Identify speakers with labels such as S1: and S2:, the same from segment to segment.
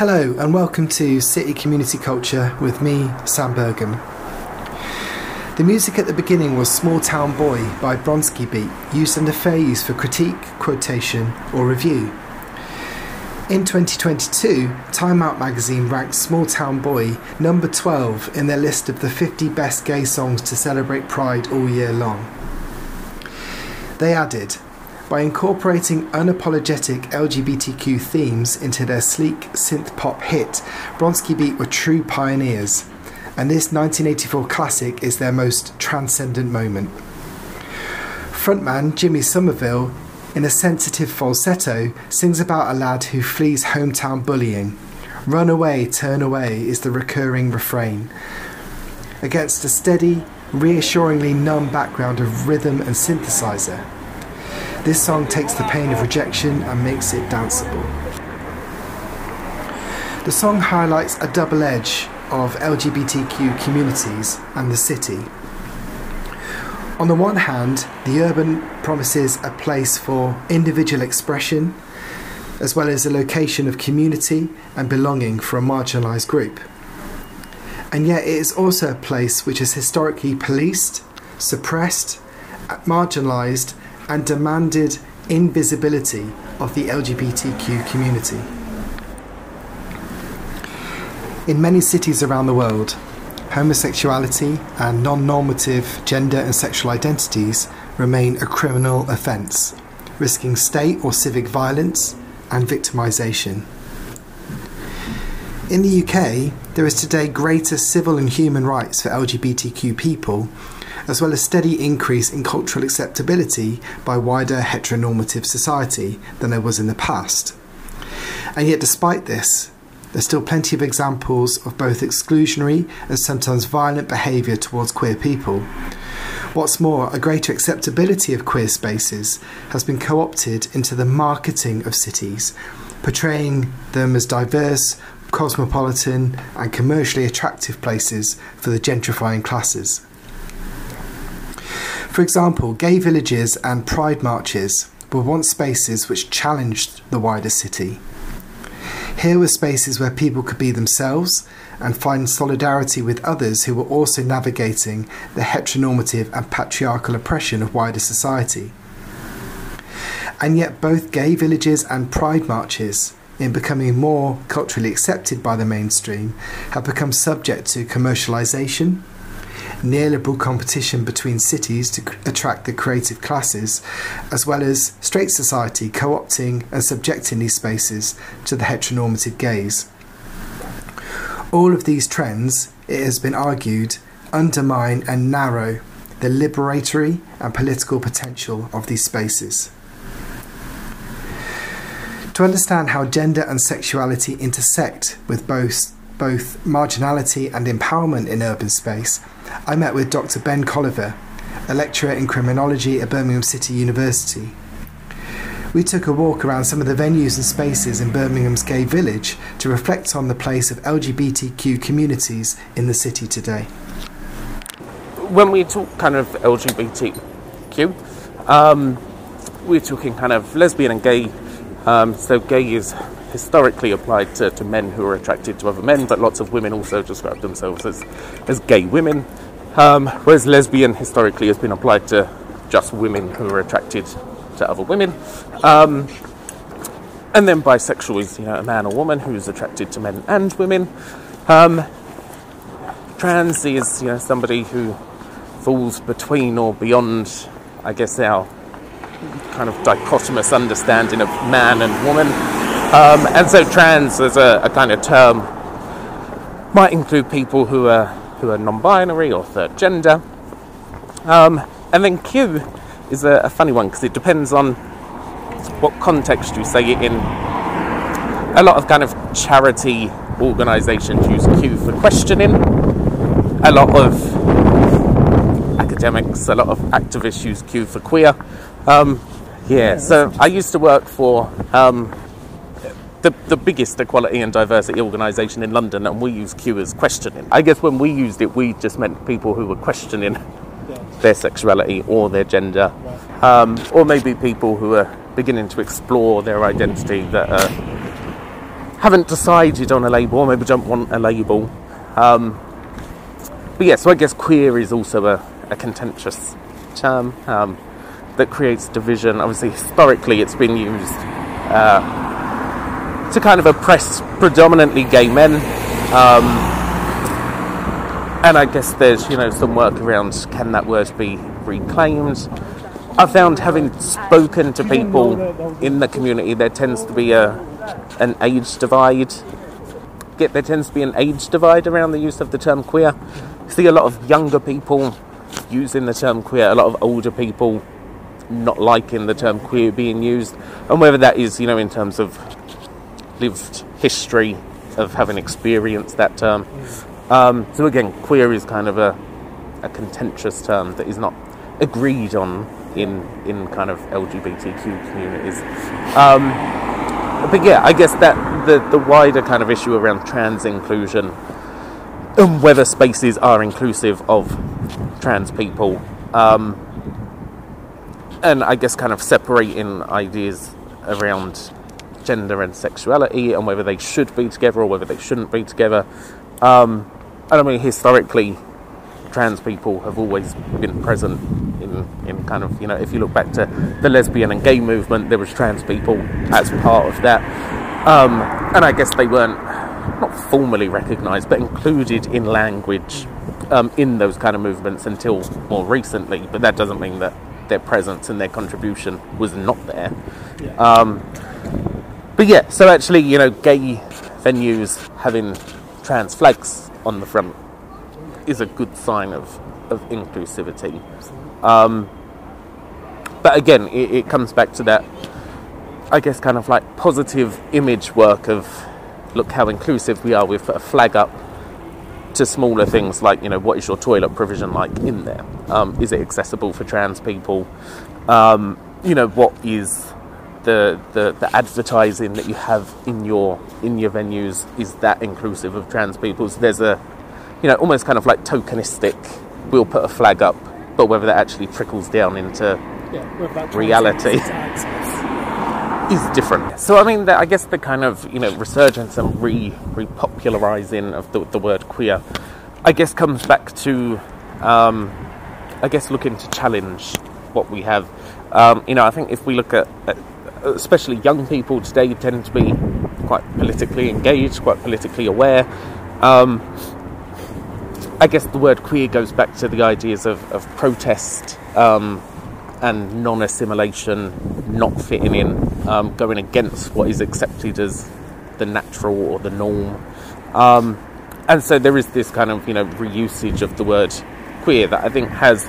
S1: Hello, and welcome to City Community Culture with me, Sam Bergam. The music at the beginning was Small Town Boy by Bronski Beat, used under fair use for critique, quotation, or review. In 2022, Time Out magazine ranked Small Town Boy number 12 in their list of the 50 best gay songs to celebrate Pride all year long. They added, by incorporating unapologetic LGBTQ themes into their sleek synth pop hit, Bronski Beat were true pioneers, and this 1984 classic is their most transcendent moment. Frontman Jimmy Somerville, in a sensitive falsetto, sings about a lad who flees hometown bullying. Run away, turn away is the recurring refrain. Against a steady, reassuringly numb background of rhythm and synthesizer, this song takes the pain of rejection and makes it danceable. The song highlights a double edge of LGBTQ communities and the city. On the one hand, the urban promises a place for individual expression, as well as a location of community and belonging for a marginalised group. And yet, it is also a place which is historically policed, suppressed, marginalised, and demanded invisibility of the LGBTQ community. In many cities around the world, homosexuality and non normative gender and sexual identities remain a criminal offence, risking state or civic violence and victimisation. In the UK, there is today greater civil and human rights for LGBTQ people as well as steady increase in cultural acceptability by wider heteronormative society than there was in the past. And yet, despite this, there's still plenty of examples of both exclusionary and sometimes violent behaviour towards queer people. What's more, a greater acceptability of queer spaces has been co opted into the marketing of cities, portraying them as diverse, cosmopolitan, and commercially attractive places for the gentrifying classes. For example, gay villages and pride marches were once spaces which challenged the wider city. Here were spaces where people could be themselves and find solidarity with others who were also navigating the heteronormative and patriarchal oppression of wider society. And yet, both gay villages and pride marches, in becoming more culturally accepted by the mainstream, have become subject to commercialisation, neoliberal competition between cities to attract the creative classes, as well as straight society co opting and subjecting these spaces to the heteronormative gaze. All of these trends, it has been argued, undermine and narrow the liberatory and political potential of these spaces. To understand how gender and sexuality intersect with both, both marginality and empowerment in urban space, I met with Dr. Ben Colliver, a lecturer in criminology at Birmingham City University. We took a walk around some of the venues and spaces in Birmingham's gay village to reflect on the place of LGBTQ communities in the city today.
S2: When we talk kind of LGBTQ, um, we're talking kind of lesbian and gay. Um, so, gay is historically applied to, to men who are attracted to other men, but lots of women also describe themselves as, as gay women. Um, whereas lesbian historically has been applied to just women who are attracted to other women. Um, and then bisexual is you know, a man or woman who's attracted to men and women. Um, trans is you know somebody who falls between or beyond, I guess, our kind of dichotomous understanding of man and woman. Um, and so trans as a, a, kind of term might include people who are who are non-binary or third gender. Um, and then Q is a, a funny one because it depends on what context you say it in. A lot of kind of charity organisations use Q for questioning. A lot of academics, a lot of activists use Q for queer. Um, yeah, so I used to work for um, the, the biggest equality and diversity organisation in London, and we use Q as questioning. I guess when we used it, we just meant people who were questioning their sexuality or their gender, um, or maybe people who are beginning to explore their identity that are haven't decided on a label, or maybe don't want a label. Um, but yeah, so I guess queer is also a, a contentious term um, that creates division. Obviously, historically, it's been used uh, to kind of oppress predominantly gay men. Um, and I guess there's you know some work around can that word be reclaimed. I found having spoken to people in the community, there tends to be a an age divide. Get there tends to be an age divide around the use of the term queer. I See a lot of younger people using the term queer, a lot of older people not liking the term queer being used, and whether that is you know in terms of lived history of having experienced that term. Um, so again, queer is kind of a, a contentious term that is not agreed on in in kind of LGBTQ communities. Um, but yeah, I guess that the the wider kind of issue around trans inclusion and whether spaces are inclusive of trans people, um, and I guess kind of separating ideas around gender and sexuality and whether they should be together or whether they shouldn't be together. Um, and I mean, historically, trans people have always been present in, in kind of, you know, if you look back to the lesbian and gay movement, there was trans people as part of that. Um, and I guess they weren't not formally recognised, but included in language um, in those kind of movements until more recently. But that doesn't mean that their presence and their contribution was not there. Yeah. Um, but yeah, so actually, you know, gay venues having trans flags on the front is a good sign of, of inclusivity. Um, but again, it, it, comes back to that, I guess, kind of like positive image work of look how inclusive we are. We've put a flag up to smaller things like, you know, what is your toilet provision like in there? Um, is it accessible for trans people? Um, you know, what is the, the, the advertising that you have in your in your venues is that inclusive of trans people? So there's a you know almost kind of like tokenistic. We'll put a flag up, but whether that actually trickles down into yeah, reality is different. So I mean, the, I guess the kind of you know resurgence and re repopularizing of the, the word queer, I guess comes back to, um, I guess looking to challenge what we have. Um, you know, I think if we look at, at especially young people today tend to be quite politically engaged, quite politically aware. Um, I guess the word queer goes back to the ideas of, of protest um, and non assimilation, not fitting in, um, going against what is accepted as the natural or the norm. Um, and so there is this kind of, you know, reusage of the word queer that I think has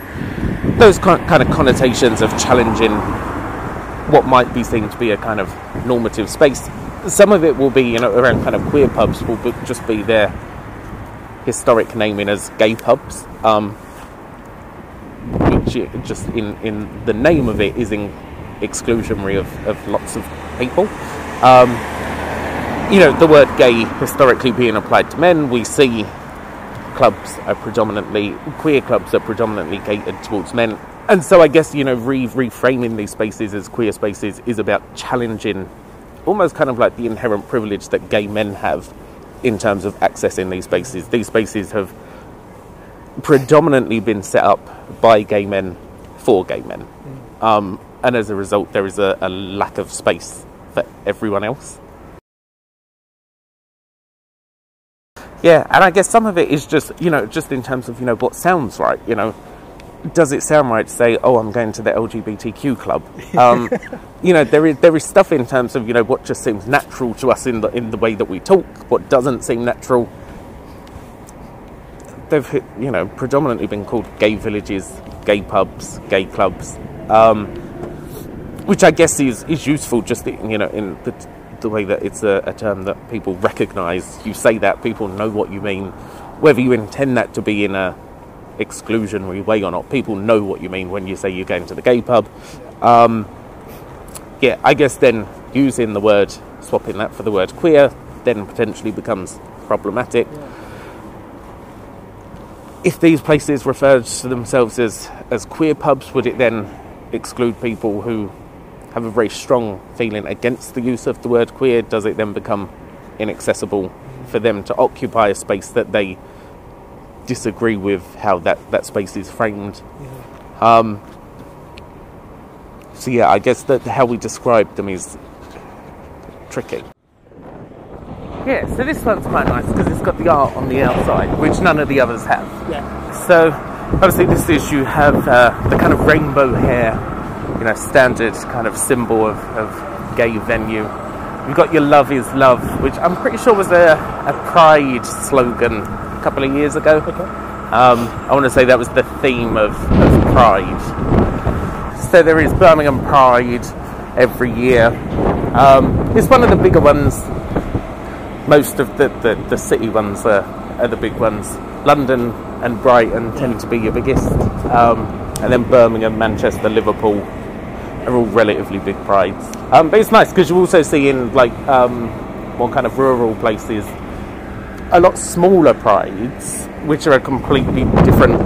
S2: those kind of connotations of challenging what might be seen to be a kind of normative space. Some of it will be, you know, around kind of queer pubs will be, just be their historic naming as gay pubs, um, which just in, in the name of it is in exclusionary of, of lots of people. Um, you know, the word gay historically being applied to men, we see clubs are predominantly, queer clubs are predominantly catered towards men and so I guess you know re- reframing these spaces as queer spaces is about challenging almost kind of like the inherent privilege that gay men have in terms of accessing these spaces. These spaces have predominantly been set up by gay men for gay men, mm. um, and as a result, there is a, a lack of space for everyone else. Yeah, and I guess some of it is just you know just in terms of you know what sounds right, you know does it sound right to say, "Oh, I'm going to the LGBTQ club"? Um, you know, there is there is stuff in terms of you know what just seems natural to us in the in the way that we talk, what doesn't seem natural. They've you know predominantly been called gay villages, gay pubs, gay clubs, um, which I guess is is useful just you know in the the way that it's a, a term that people recognise. You say that people know what you mean, whether you intend that to be in a exclusionary way or not. People know what you mean when you say you're going to the gay pub. Um, yeah, I guess then using the word, swapping that for the word queer, then potentially becomes problematic. If these places referred to themselves as, as queer pubs, would it then exclude people who have a very strong feeling against the use of the word queer? Does it then become inaccessible for them to occupy a space that they disagree with how that, that space is framed. Um, so yeah, I guess that how we describe them is tricky. Yeah, so this one's quite nice because it's got the art on the outside, which none of the others have.
S1: Yeah.
S2: So obviously this is you have uh, the kind of rainbow hair, you know, standard kind of symbol of, of gay venue. You've got your love is love, which I'm pretty sure was a, a pride slogan a couple of years ago.
S1: Okay.
S2: Um, I want to say that was the theme of, of Pride. So there is Birmingham Pride every year. Um, it's one of the bigger ones. Most of the, the, the city ones are, are the big ones. London and Brighton tend to be your biggest. Um, and then Birmingham, Manchester, Liverpool are all relatively big prides. Um, but it's nice because you also see in like um, more kind of rural places a lot smaller prides, which are a completely different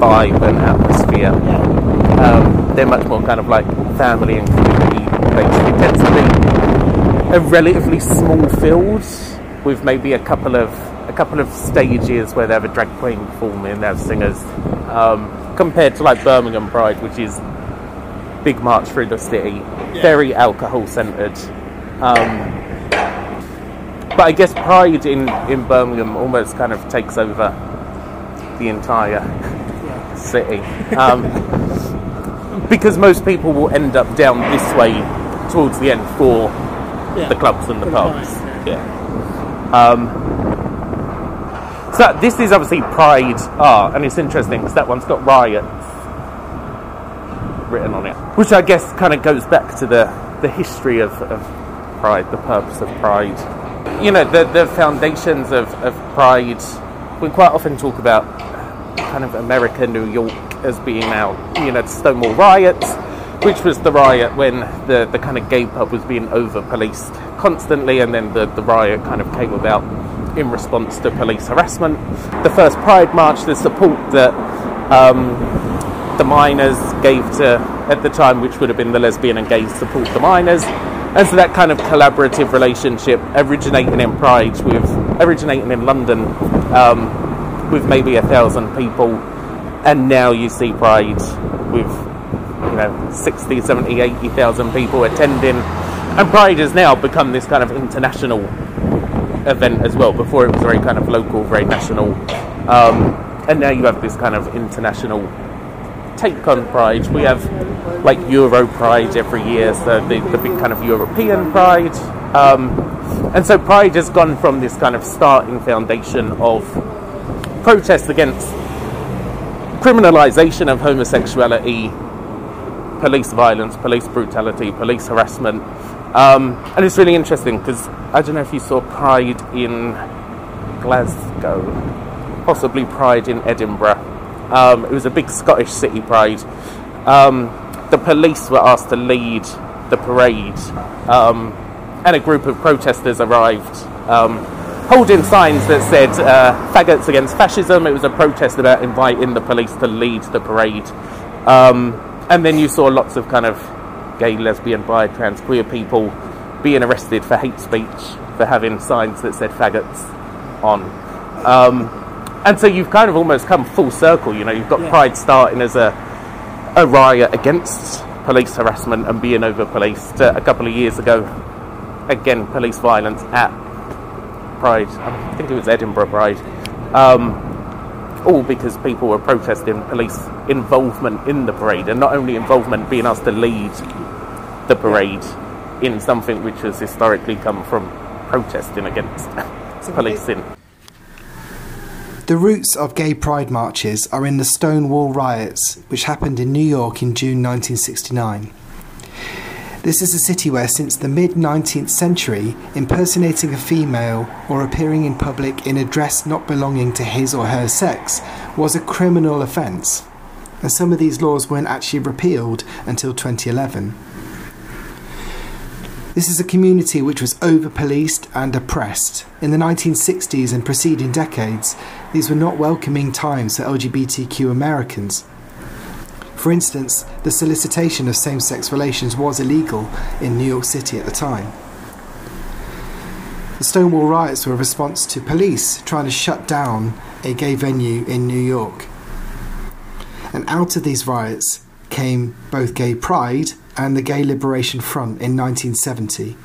S2: vibe and atmosphere. Um, they're much more kind of like family and community based. It tends to be a relatively small field with maybe a couple of a couple of stages where they have a drag queen performing, they have singers, um, compared to like Birmingham Pride, which is big march through the city, very alcohol centred. Um, but I guess pride in, in Birmingham almost kind of takes over the entire city. Um, because most people will end up down this way towards the end for
S1: Yeah.
S2: the clubs and the pubs. Yeah. Um, so this is obviously Pride art, and it's interesting because that one's got riots written on it, which I guess kind of goes back to the, the history of, of Pride, the purpose of Pride. You know, the, the foundations of, of Pride, we quite often talk about kind of America, New York as being now, you know, Stonewall riots, which was the riot when the, the kind of gay pub was being over policed constantly, and then the, the riot kind of came about in response to police harassment. The first Pride March, the support that um, the miners gave to, at the time, which would have been the lesbian and gay support the miners. And so that kind of collaborative relationship originating in Pride with, originating in London um, with maybe a thousand people. And now you see Pride with, you know, 60, 70, 80,000 people attending. And Pride has now become this kind of international event as well. Before it was very kind of local, very national. Um, and now you have this kind of international take on Pride. We have like Euro Pride every year, so the, the big kind of European Pride. Um, and so Pride has gone from this kind of starting foundation of protest against criminalisation of homosexuality, police violence, police brutality, police harassment. Um, and it's really interesting because I don't know if you saw Pride in Glasgow, possibly Pride in Edinburgh. Um, it was a big Scottish city pride. Um, the police were asked to lead the parade, um, and a group of protesters arrived um, holding signs that said uh, faggots against fascism. It was a protest about inviting the police to lead the parade. Um, and then you saw lots of kind of gay, lesbian, bi, trans, queer people being arrested for hate speech for having signs that said faggots on. And so you've kind of almost come full circle. You know, you've got
S1: Yeah.
S2: Pride starting as a a riot against police harassment and being over policed uh, a couple of years ago. Again, police violence at Pride. I think it was Edinburgh Pride. Um, all because people were protesting police involvement in the parade, and not only involvement, being asked to lead the parade in something which has historically come from protesting against policing.
S1: The roots of gay pride marches are in the Stonewall riots, which happened in New York in June 1969. This is a city where, since the mid 19th century, impersonating a female or appearing in public in a dress not belonging to his or her sex was a criminal offence. And some of these laws weren't actually repealed until 2011. This is a community which was over policed and oppressed. In the 1960s and preceding decades, these were not welcoming times for LGBTQ Americans. For instance, the solicitation of same sex relations was illegal in New York City at the time. The Stonewall riots were a response to police trying to shut down a gay venue in New York. And out of these riots came both Gay Pride and the Gay Liberation Front in 1970.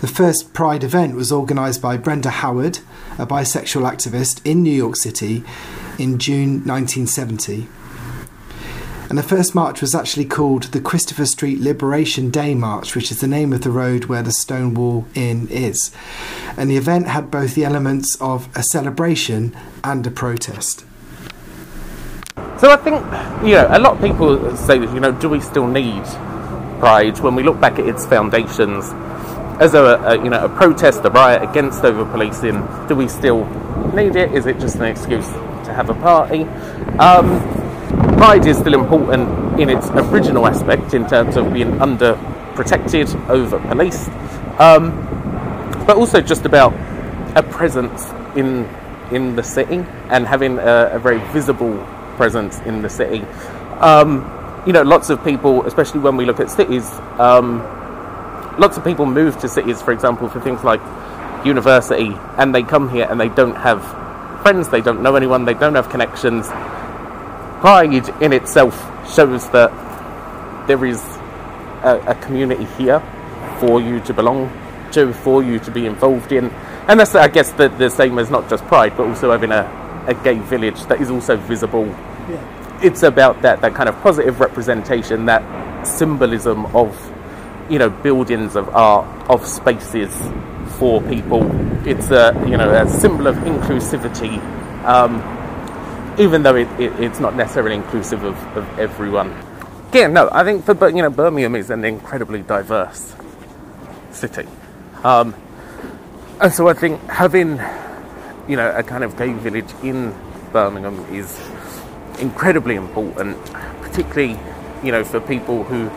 S1: The first Pride event was organised by Brenda Howard, a bisexual activist in New York City, in June 1970. And the first march was actually called the Christopher Street Liberation Day March, which is the name of the road where the Stonewall Inn is. And the event had both the elements of a celebration and a protest.
S2: So I think, you know, a lot of people say you know, do we still need Pride when we look back at its foundations as a, a you know a protest, a riot against over policing? Do we still need it? Is it just an excuse to have a party? Um, Pride is still important in its original aspect in terms of being under protected, over policed, um, but also just about a presence in in the city and having a, a very visible presence in the city. Um, you know, lots of people, especially when we look at cities, um, lots of people move to cities, for example, for things like university, and they come here and they don't have friends, they don't know anyone, they don't have connections. Pride in itself shows that there is a, a community here for you to belong to, for you to be involved in. And that's, I guess, the, the same as not just Pride, but also having a, a gay village that is also visible yeah it's about that that kind of positive representation, that symbolism of you know buildings of art, of spaces for people. It's a you know a symbol of inclusivity, um, even though it, it, it's not necessarily inclusive of, of everyone. Yeah, no, I think for you know Birmingham is an incredibly diverse city, um, and so I think having you know a kind of gay village in Birmingham is incredibly important, particularly you know for people who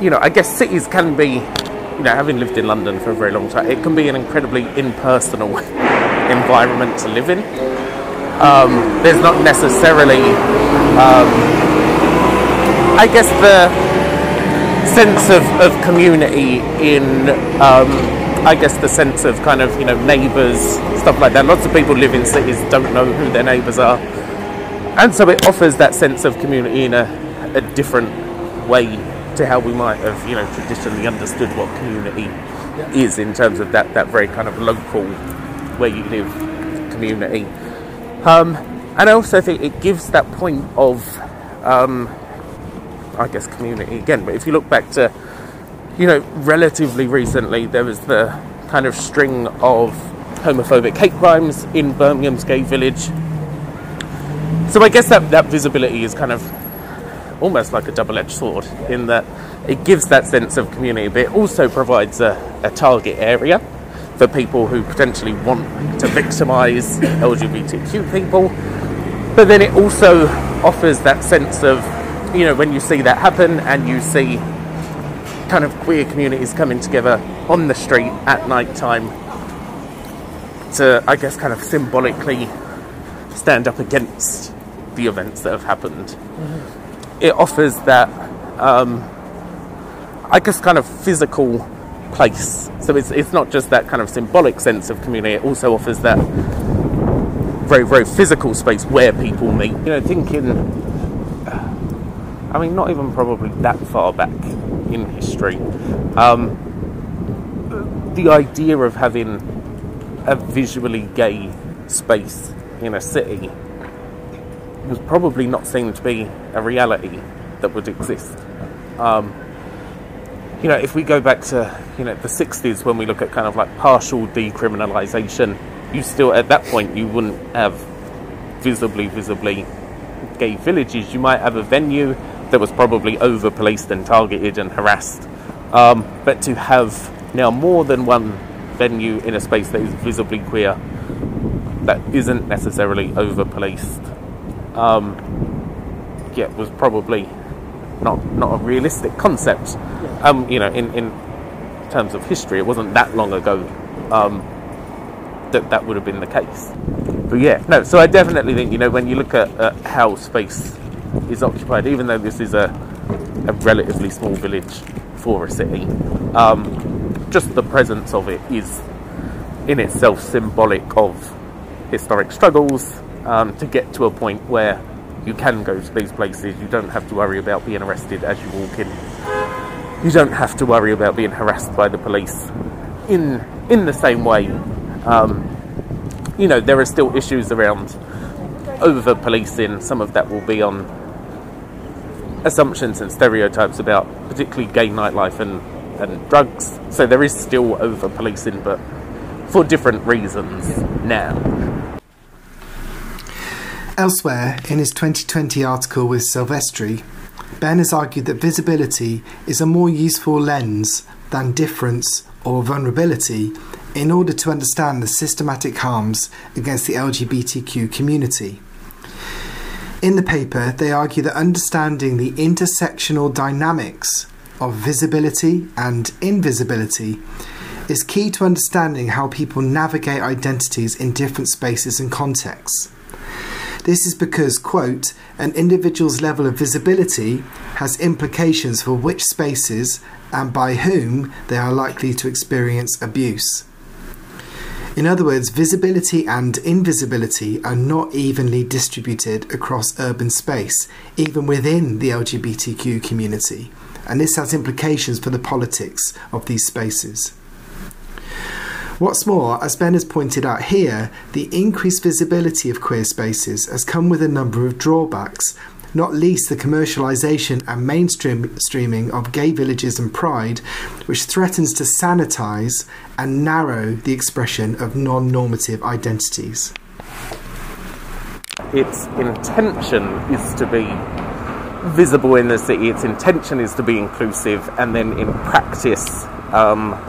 S2: you know I guess cities can be you know having lived in London for a very long time, it can be an incredibly impersonal environment to live in. Um, there's not necessarily, um, I guess, the sense of, of community in, um, I guess, the sense of kind of, you know, neighbours, stuff like that. Lots of people live in cities, don't know who their neighbours are and so it offers that sense of community in a, a different way to how we might have, you know, traditionally understood what community yeah. is in terms of that, that very kind of local, where you live community. Um, and I also think it gives that point of, um, I guess, community again. But if you look back to, you know, relatively recently, there was the kind of string of homophobic hate crimes in Birmingham's gay village so I guess that, that visibility is kind of almost like a double-edged sword in that it gives that sense of community, but it also provides a, a target area for people who potentially want to victimise LGBTQ people. But then it also offers that sense of, you know, when you see that happen and you see kind of queer communities coming together on the street at night time to, I guess, kind of symbolically stand up against the events that have happened. Mm-hmm. It offers that, um, I guess, kind of physical place. So it's, it's not just that kind of symbolic sense of community, it also offers that very, very physical space where people meet. You know, thinking, I mean, not even probably that far back in history, um, the idea of having a visually gay space in a city was probably not seen to be a reality that would exist. Um, you know, if we go back to you know the '60s when we look at kind of like partial decriminalisation, you still at that point you wouldn't have visibly, visibly gay villages. You might have a venue that was probably over policed and targeted and harassed, um, but to have now more than one venue in a space that is visibly queer, that isn't necessarily over policed um, yeah, was probably not not a realistic concept. Um, you know, in, in terms of history, it wasn't that long ago um, that that would have been the case. But yeah, no. So I definitely think you know when you look at, at how space is occupied, even though this is a, a relatively small village for a city, um, just the presence of it is in itself symbolic of historic struggles um, to get to a point where you can go to these places. You don't have to worry about being arrested as you walk in. You don't have to worry about being harassed by the police in in the same way. Um, you know, there are still issues around over policing. Some of that will be on assumptions and stereotypes about particularly gay nightlife and, and drugs. So there is still over policing, but for different reasons now.
S1: Elsewhere, in his 2020 article with Silvestri, Ben has argued that visibility is a more useful lens than difference or vulnerability in order to understand the systematic harms against the LGBTQ community. In the paper, they argue that understanding the intersectional dynamics of visibility and invisibility is key to understanding how people navigate identities in different spaces and contexts. This is because, quote, an individual's level of visibility has implications for which spaces and by whom they are likely to experience abuse. In other words, visibility and invisibility are not evenly distributed across urban space, even within the LGBTQ community, and this has implications for the politics of these spaces. What's more, as Ben has pointed out here, the increased visibility of queer spaces has come with a number of drawbacks, not least the commercialisation and mainstreaming of gay villages and pride, which threatens to sanitise and narrow the expression of non normative identities.
S2: Its intention is to be visible in the city, its intention is to be inclusive, and then in practice, um,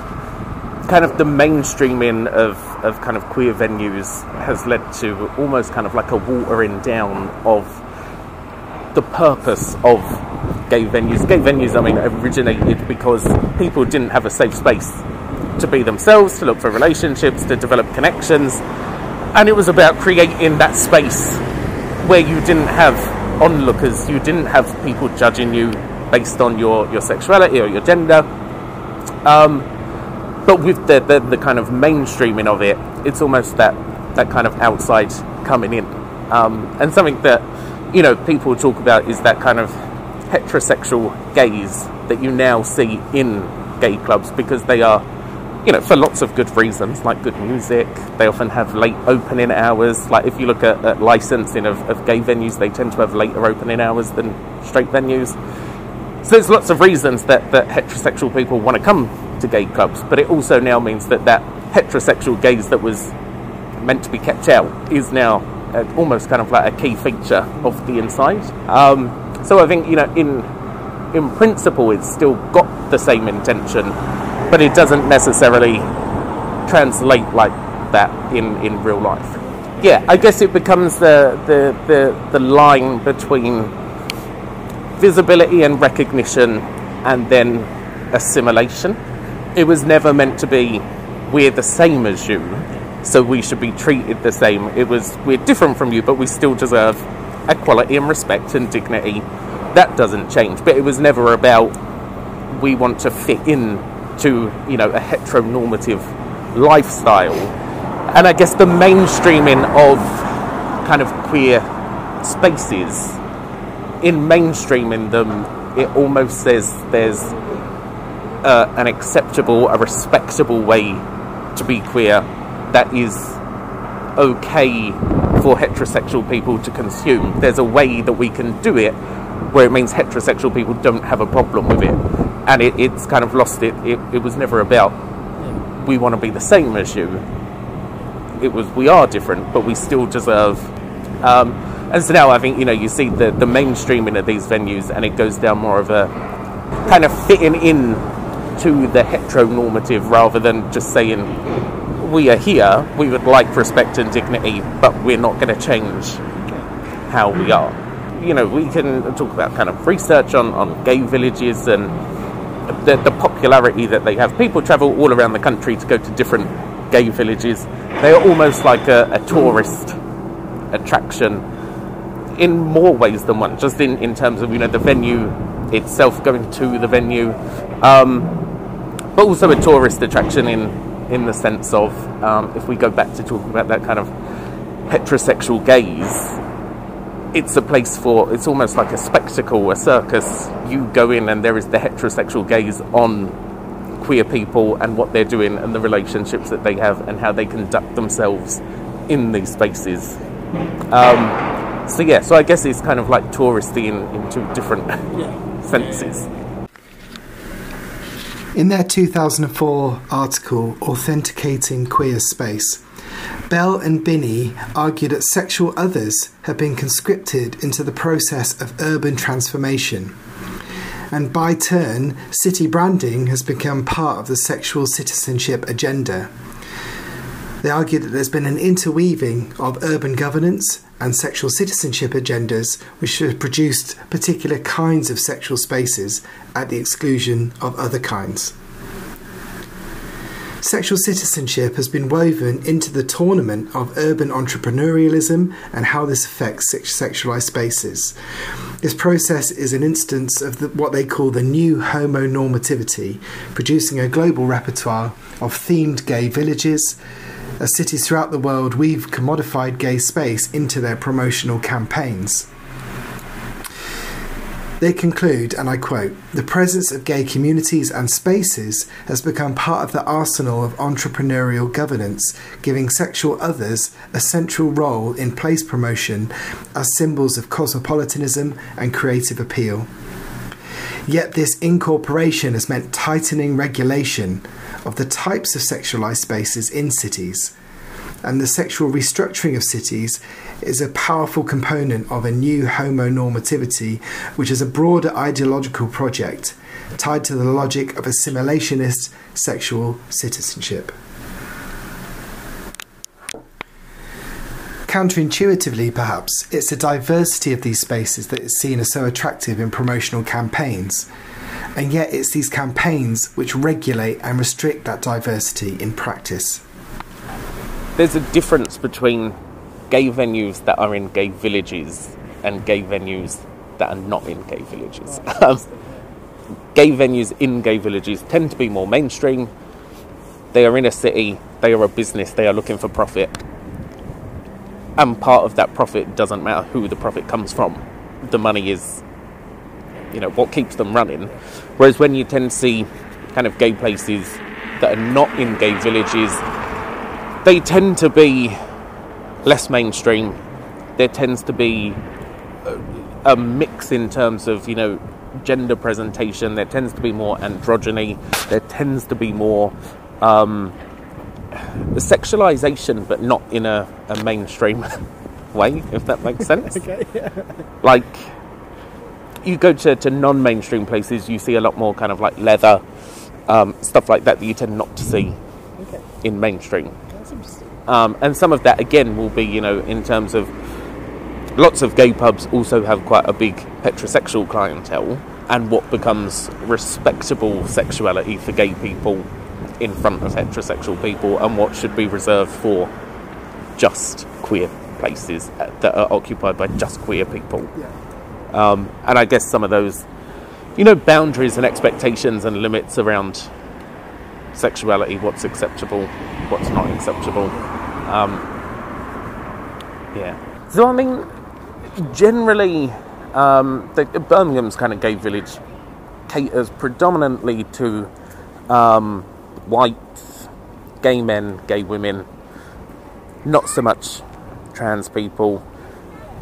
S2: kind of the mainstreaming of, of kind of queer venues has led to almost kind of like a watering down of the purpose of gay venues. Gay venues, I mean, originated because people didn't have a safe space to be themselves, to look for relationships, to develop connections, and it was about creating that space where you didn't have onlookers, you didn't have people judging you based on your, your sexuality or your gender. Um, but with the, the, the, kind of mainstreaming of it, it's almost that, that kind of outside coming in. Um, and something that, you know, people talk about is that kind of heterosexual gaze that you now see in gay clubs because they are, you know, for lots of good reasons, like good music. They often have late opening hours. Like if you look at, at licensing of, of gay venues, they tend to have later opening hours than straight venues. So there's lots of reasons that, that heterosexual people want to come to gay clubs, but it also now means that that heterosexual gaze that was meant to be kept out is now uh, almost kind of like a key feature of the inside. Um, so I think you know, in in principle, it's still got the same intention, but it doesn't necessarily translate like that in, in real life. Yeah, I guess it becomes the, the, the, the line between visibility and recognition and then assimilation it was never meant to be we're the same as you, so we should be treated the same. It was we're different from you, but we still deserve equality and respect and dignity. That doesn't change. But it was never about we want to fit in to you know a heteronormative lifestyle. And I guess the mainstreaming of kind of queer spaces in mainstreaming them, it almost says there's uh, an acceptable, a respectable way to be queer that is okay for heterosexual people to consume. There's a way that we can do it where it means heterosexual people don't have a problem with it. And it, it's kind of lost it. it. It was never about we want to be the same as you. It was we are different, but we still deserve. Um, and so now I think you know you see the the mainstreaming of these venues, and it goes down more of a kind of fitting in to the heteronormative rather than just saying we are here, we would like respect and dignity, but we're not going to change how we are. You know, we can talk about kind of research on, on gay villages and the, the popularity that they have. People travel all around the country to go to different gay villages. They are almost like a, a tourist attraction in more ways than one, just in, in terms of, you know, the venue itself, going to the venue. Um, but also a tourist attraction in in the sense of um, if we go back to talking about that kind of heterosexual gaze, it's a place for it's almost like a spectacle, a circus. You go in and there is the heterosexual gaze on queer people and what they're doing and the relationships that they have and how they conduct themselves in these spaces. Um, so yeah, so I guess it's kind of like touristy in, in two different yeah. senses.
S1: In their 2004 article, Authenticating Queer Space, Bell and Binnie argued that sexual others have been conscripted into the process of urban transformation. And by turn, city branding has become part of the sexual citizenship agenda. They argue that there's been an interweaving of urban governance and sexual citizenship agendas which have produced particular kinds of sexual spaces at the exclusion of other kinds. Sexual citizenship has been woven into the tournament of urban entrepreneurialism and how this affects sexualized spaces. This process is an instance of the, what they call the new homonormativity, producing a global repertoire of themed gay villages. As cities throughout the world weave commodified gay space into their promotional campaigns. They conclude, and I quote, the presence of gay communities and spaces has become part of the arsenal of entrepreneurial governance, giving sexual others a central role in place promotion as symbols of cosmopolitanism and creative appeal. Yet this incorporation has meant tightening regulation of the types of sexualized spaces in cities and the sexual restructuring of cities is a powerful component of a new homonormativity, which is a broader ideological project tied to the logic of assimilationist sexual citizenship. Counterintuitively, perhaps, it's the diversity of these spaces that is seen as so attractive in promotional campaigns. And yet, it's these campaigns which regulate and restrict that diversity in practice
S2: there's a difference between gay venues that are in gay villages and gay venues that are not in gay villages. Um, gay venues in gay villages tend to be more mainstream. They are in a city, they are a business, they are looking for profit. And part of that profit doesn't matter who the profit comes from. The money is, you know, what keeps them running. Whereas when you tend to see kind of gay places that are not in gay villages, they tend to be less mainstream. There tends to be a, a mix in terms of, you know, gender presentation. There tends to be more androgyny. There tends to be more um, sexualization, but not in a, a mainstream way, if that makes sense. okay, yeah. Like, you go to, to non mainstream places, you see a lot more kind of like leather, um, stuff like that that you tend not to see okay. in mainstream. Um, and some of that, again, will be, you know, in terms of lots of gay pubs also have quite a big heterosexual clientele, and what becomes respectable sexuality for gay people in front of heterosexual people, and what should be reserved for just queer places that are occupied by just queer people. Yeah. Um, and I guess some of those, you know, boundaries and expectations and limits around sexuality, what's acceptable, what's not acceptable. Um, yeah. So I mean, generally, um, the, Birmingham's kind of gay village caters predominantly to um, white gay men, gay women, not so much trans people.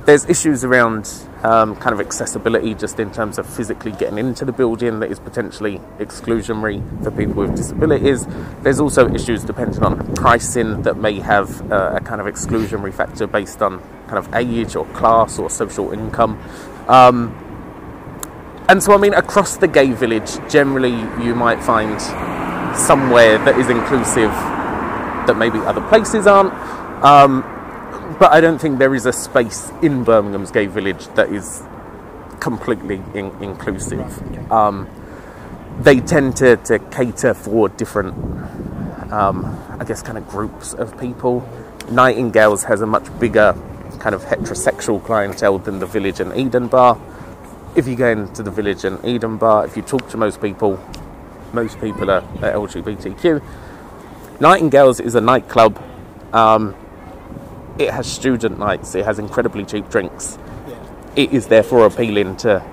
S2: There's issues around um, kind of accessibility just in terms of physically getting into the building that is potentially exclusionary for people with disabilities. There's also issues depending on pricing that may have uh, a kind of exclusionary factor based on kind of age or class or social income. Um, and so, I mean, across the gay village, generally you might find somewhere that is inclusive that maybe other places aren't. Um, but I don't think there is a space in Birmingham's gay village that is completely in- inclusive. Um, they tend to, to cater for different, um, I guess, kind of groups of people. Nightingales has a much bigger kind of heterosexual clientele than the Village Inn Eden Bar. If you go into the Village Inn Eden Bar, if you talk to most people, most people are, are LGBTQ Nightingales is a nightclub. Um, it has student nights. It has incredibly cheap drinks. It is therefore appealing to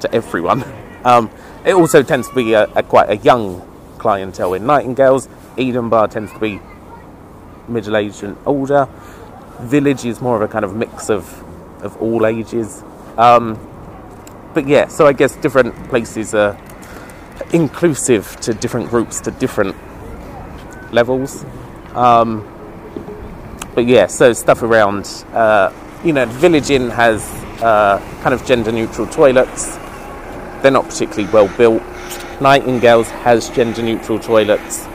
S2: to everyone. Um, it also tends to be a, a quite a young clientele in Nightingales. Eden Bar tends to be middle aged and older. Village is more of a kind of mix of of all ages. Um, but yeah, so I guess different places are inclusive to different groups to different levels. Um, but yeah, so stuff around, uh, you know, Village Inn has uh, kind of gender neutral toilets. They're not particularly well built. Nightingales has gender neutral toilets,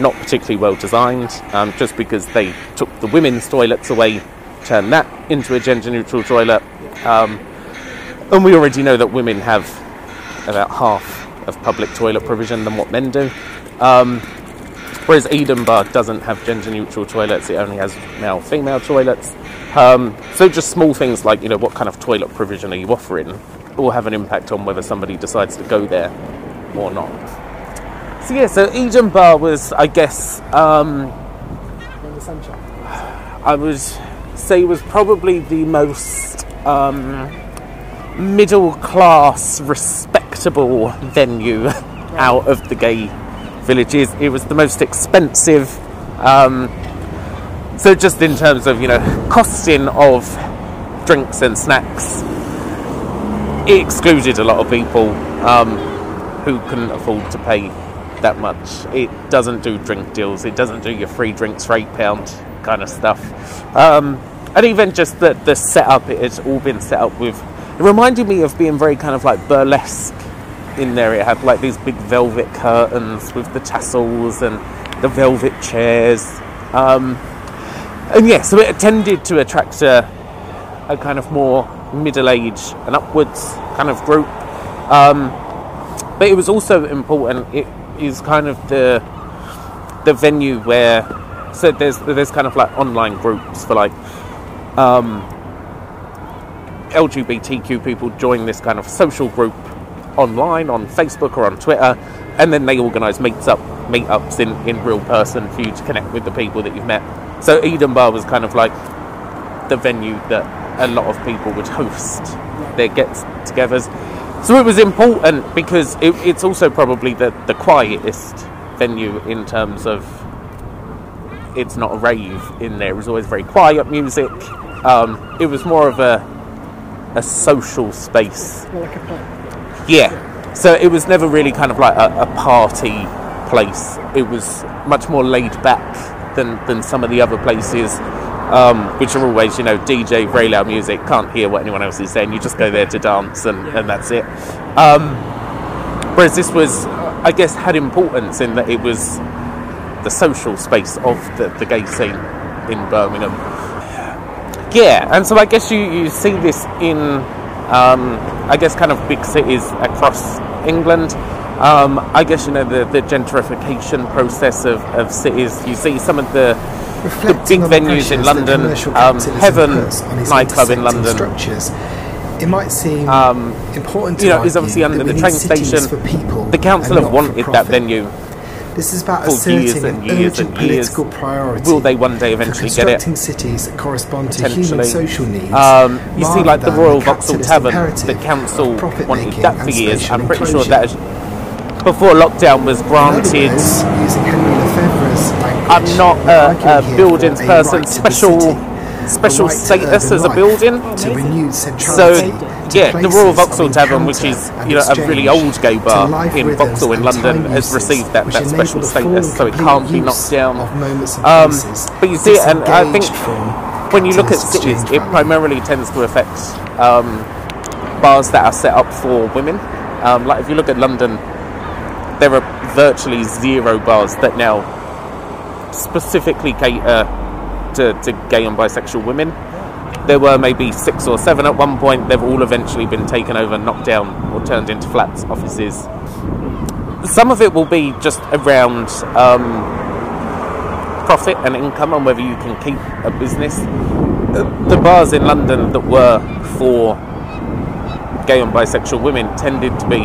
S2: not particularly well designed, um, just because they took the women's toilets away, turned that into a gender neutral toilet. Um, and we already know that women have about half of public toilet provision than what men do. Um, whereas Eden Bar doesn't have gender neutral toilets, it only has male female toilets. Um, so just small things like, you know, what kind of toilet provision are you offering will have an impact on whether somebody decides to go there or not. So yeah, so Eden Bar was, I guess, um, I would say was probably the most um, middle class, respectable venue out of the gay villages. It was the most expensive. Um, so just in terms of you know costing of drinks and snacks, it excluded a lot of people um, who couldn't afford to pay that much. It doesn't do drink deals. It doesn't do your free drinks for eight pound kind of stuff. Um, and even just the the setup, it all been set up with. It reminded me of being very kind of like burlesque in there. It had like these big velvet curtains with the tassels and the velvet chairs. Um, and yeah, so it tended to attract a, a kind of more middle age and upwards kind of group. Um, but it was also important. It is kind of the the venue where so there's there's kind of like online groups for like um, LGBTQ people join this kind of social group online on Facebook or on Twitter, and then they organise meets up meetups in, in real person for you to connect with the people that you've met. So Eden Bar was kind of like the venue that a lot of people would host their get-togethers. So it was important because it, it's also probably the, the quietest venue in terms of it's not a rave in there. It was always very quiet music. Um, it was more of a a social space.
S3: Like a.
S2: Yeah. So it was never really kind of like a, a party place. It was much more laid back than, than some of the other places, um, which are always, you know, DJ, very loud music, can't hear what anyone else is saying. You just go there to dance and, and that's it. Um, whereas this was, I guess, had importance in that it was the social space of the, the gay scene in Birmingham. Yeah, and so I guess you, you see this in, um, I guess, kind of big cities across England. Um, I guess, you know, the, the gentrification process of, of cities. You see some of the, the big
S1: on the
S2: venues in London, um, Heaven
S1: puts on its
S2: nightclub in London.
S1: Structures. It might seem
S2: Um,
S1: important to
S2: you know, is obviously under the train station.
S1: For people
S2: The council have wanted that venue
S1: This is about asserting an urgent
S2: and years.
S1: political priority.
S2: Will they one day eventually get it?
S1: constructing cities that correspond to human social needs.
S2: Um, you see, like the Royal
S1: the
S2: Vauxhall Tavern, the council wanted that for years. I'm pretty sure
S1: enclosure.
S2: that is, before lockdown was granted.
S1: words,
S2: I'm not a, a buildings person,
S1: right
S2: special special
S1: right
S2: status as a building. So yeah, the Royal Vauxhall Tavern, which is you know a really old gay bar in Vauxhall in London, has received that, that special status, so it can't be knocked down.
S1: Of moments and
S2: Um, but you see it, and I think when you look at cities, it primarily tends to affect um, bars that are set up for women. Um, like if you look at London, there are virtually zero bars that now specifically cater to, to gay and bisexual women. There were maybe six or seven at one point. They've all eventually been taken over, knocked down, or turned into flats, offices. Some of it will be just around um, profit and income and whether you can keep a business. The bars in London that were for gay and bisexual women tended to be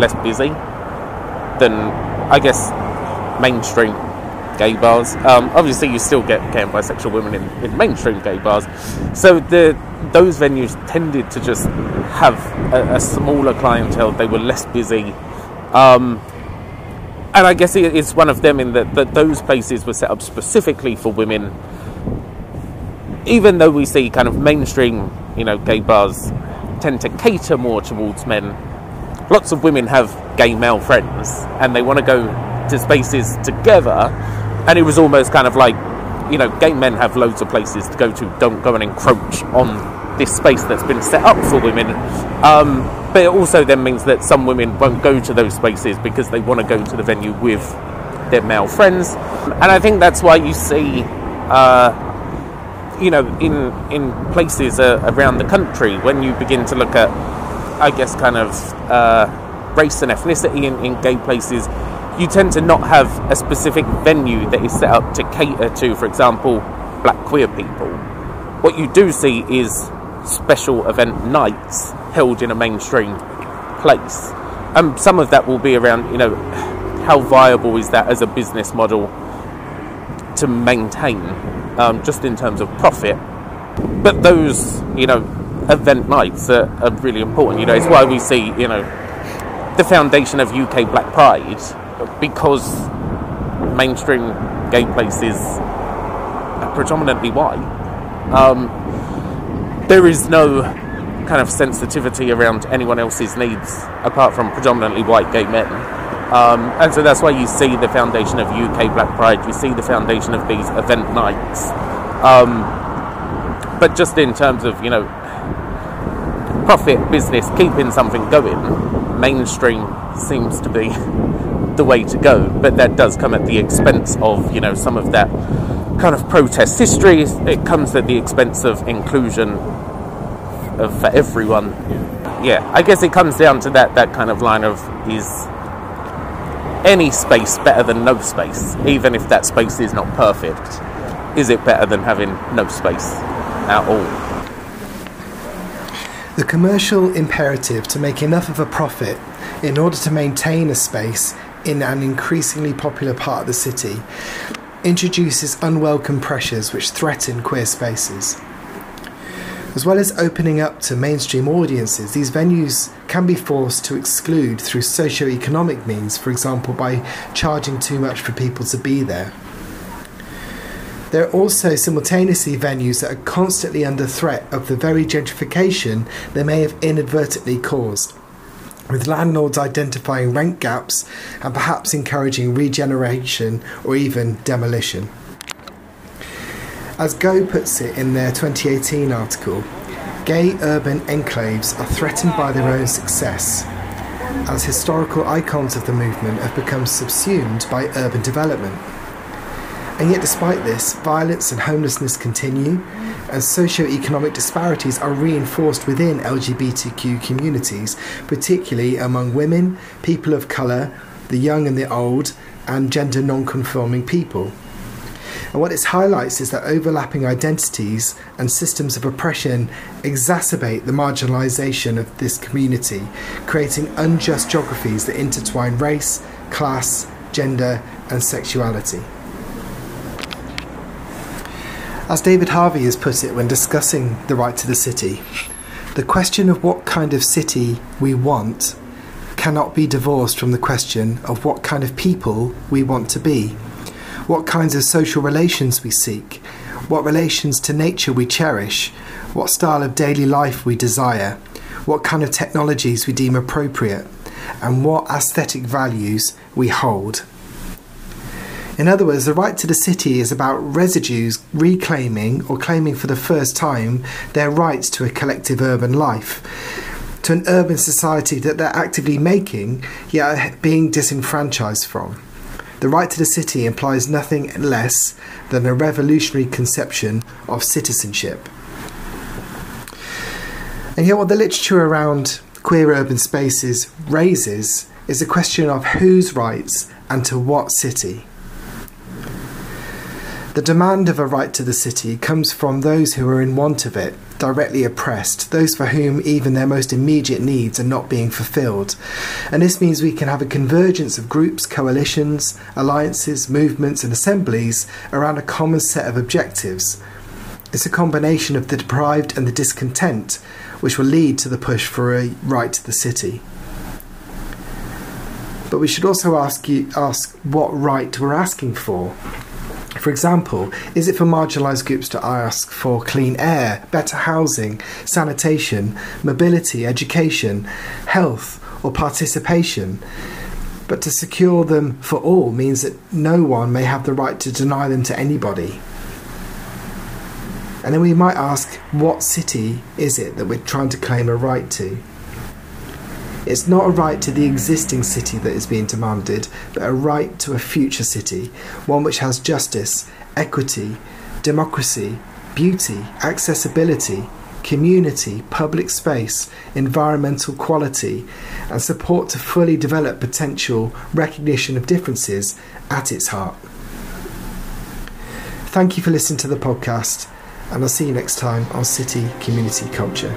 S2: less busy than, I guess, mainstream gay bars. Um, obviously, you still get gay and bisexual women in, in mainstream gay bars. So the those venues tended to just have a, a smaller clientele. They were less busy. Um, and I guess it's one of them in that, that those places were set up specifically for women. Even though we see kind of mainstream, you know, gay bars tend to cater more towards men, lots of women have gay male friends and they want to go to spaces together. And it was almost kind of like, you know, gay men have loads of places to go to, don't go and encroach on this space that's been set up for women. Um, but it also then means that some women won't go to those spaces because they want to go to the venue with their male friends. And I think that's why you see, uh, you know, in in places uh, around the country when you begin to look at, I guess, kind of uh, race and ethnicity in, in gay places, you tend to not have a specific venue that is set up to cater to, for example, black queer people. What you do see is special event nights held in a mainstream place. And some of that will be around, you know, how viable is that as a business model to maintain, um, just in terms of profit. But those, you know, event nights are, are really important. You know, it's why we see, you know, the foundation of UK Black Pride because mainstream gay places are predominantly white. Um, there is no kind of sensitivity around anyone else's needs apart from predominantly white gay men. Um, and so that's why you see the foundation of UK Black Pride, you see the foundation of these event nights. Um, but just in terms of, you know, profit, business, keeping something going, mainstream seems to be the way to go. But that does come at the expense of, you know, some of that kind of protest history. It comes at the expense of inclusion of, for everyone. Yeah, I guess it comes down to that that kind of line of is any space better than no space, even if that space is not perfect. Is it better than having no space at all?
S1: The commercial imperative to make enough of a profit in order to maintain a space in an increasingly popular part of the city introduces unwelcome pressures which threaten queer spaces. As well as opening up to mainstream audiences, these venues can be forced to exclude through socio-economic means, for example, by charging too much for people to be there. There are also simultaneously venues that are constantly under threat of the very gentrification they may have inadvertently caused, with landlords identifying rent gaps and perhaps encouraging regeneration or even demolition. As Goh puts it in their 2018 article, gay urban enclaves are threatened by their own success, as historical icons of the movement have become subsumed by urban development. And yet, despite this, violence and homelessness continue, and socio-economic disparities are reinforced within LGBTQ communities, particularly among women, people of colour, the young and the old, and gender non-conforming people. And what it highlights is that overlapping identities and systems of oppression exacerbate the marginalisation of this community, creating unjust geographies that intertwine race, class, gender, and sexuality. As David Harvey has put it when discussing the right to the city, the question of what kind of city we want cannot be divorced from the question of what kind of people we want to be, what kinds of social relations we seek, what relations to nature we cherish, what style of daily life we desire, what kind of technologies we deem appropriate, and what aesthetic values we hold. In other words, the right to the city is about residues reclaiming or claiming for the first time their rights to a collective urban life, to an urban society that they're actively making, yet being disenfranchised from. The right to the city implies nothing less than a revolutionary conception of citizenship. And yet, what the literature around queer urban spaces raises is a question of whose rights and to what city. The demand of a right to the city comes from those who are in want of it, directly oppressed, those for whom even their most immediate needs are not being fulfilled. And this means we can have a convergence of groups, coalitions, alliances, movements, and assemblies around a common set of objectives. It's a combination of the deprived and the discontent which will lead to the push for a right to the city. But we should also ask you, ask what right we're asking for. For example, is it for marginalised groups to ask for clean air, better housing, sanitation, mobility, education, health, or participation? But to secure them for all means that no one may have the right to deny them to anybody. And then we might ask, what city is it that we're trying to claim a right to? It's not a right to the existing city that is being demanded, but a right to a future city, one which has justice, equity, democracy, beauty, accessibility, community, public space, environmental quality, and support to fully develop potential recognition of differences at its heart. Thank you for listening to the podcast and I'll see you next time on City Community Culture.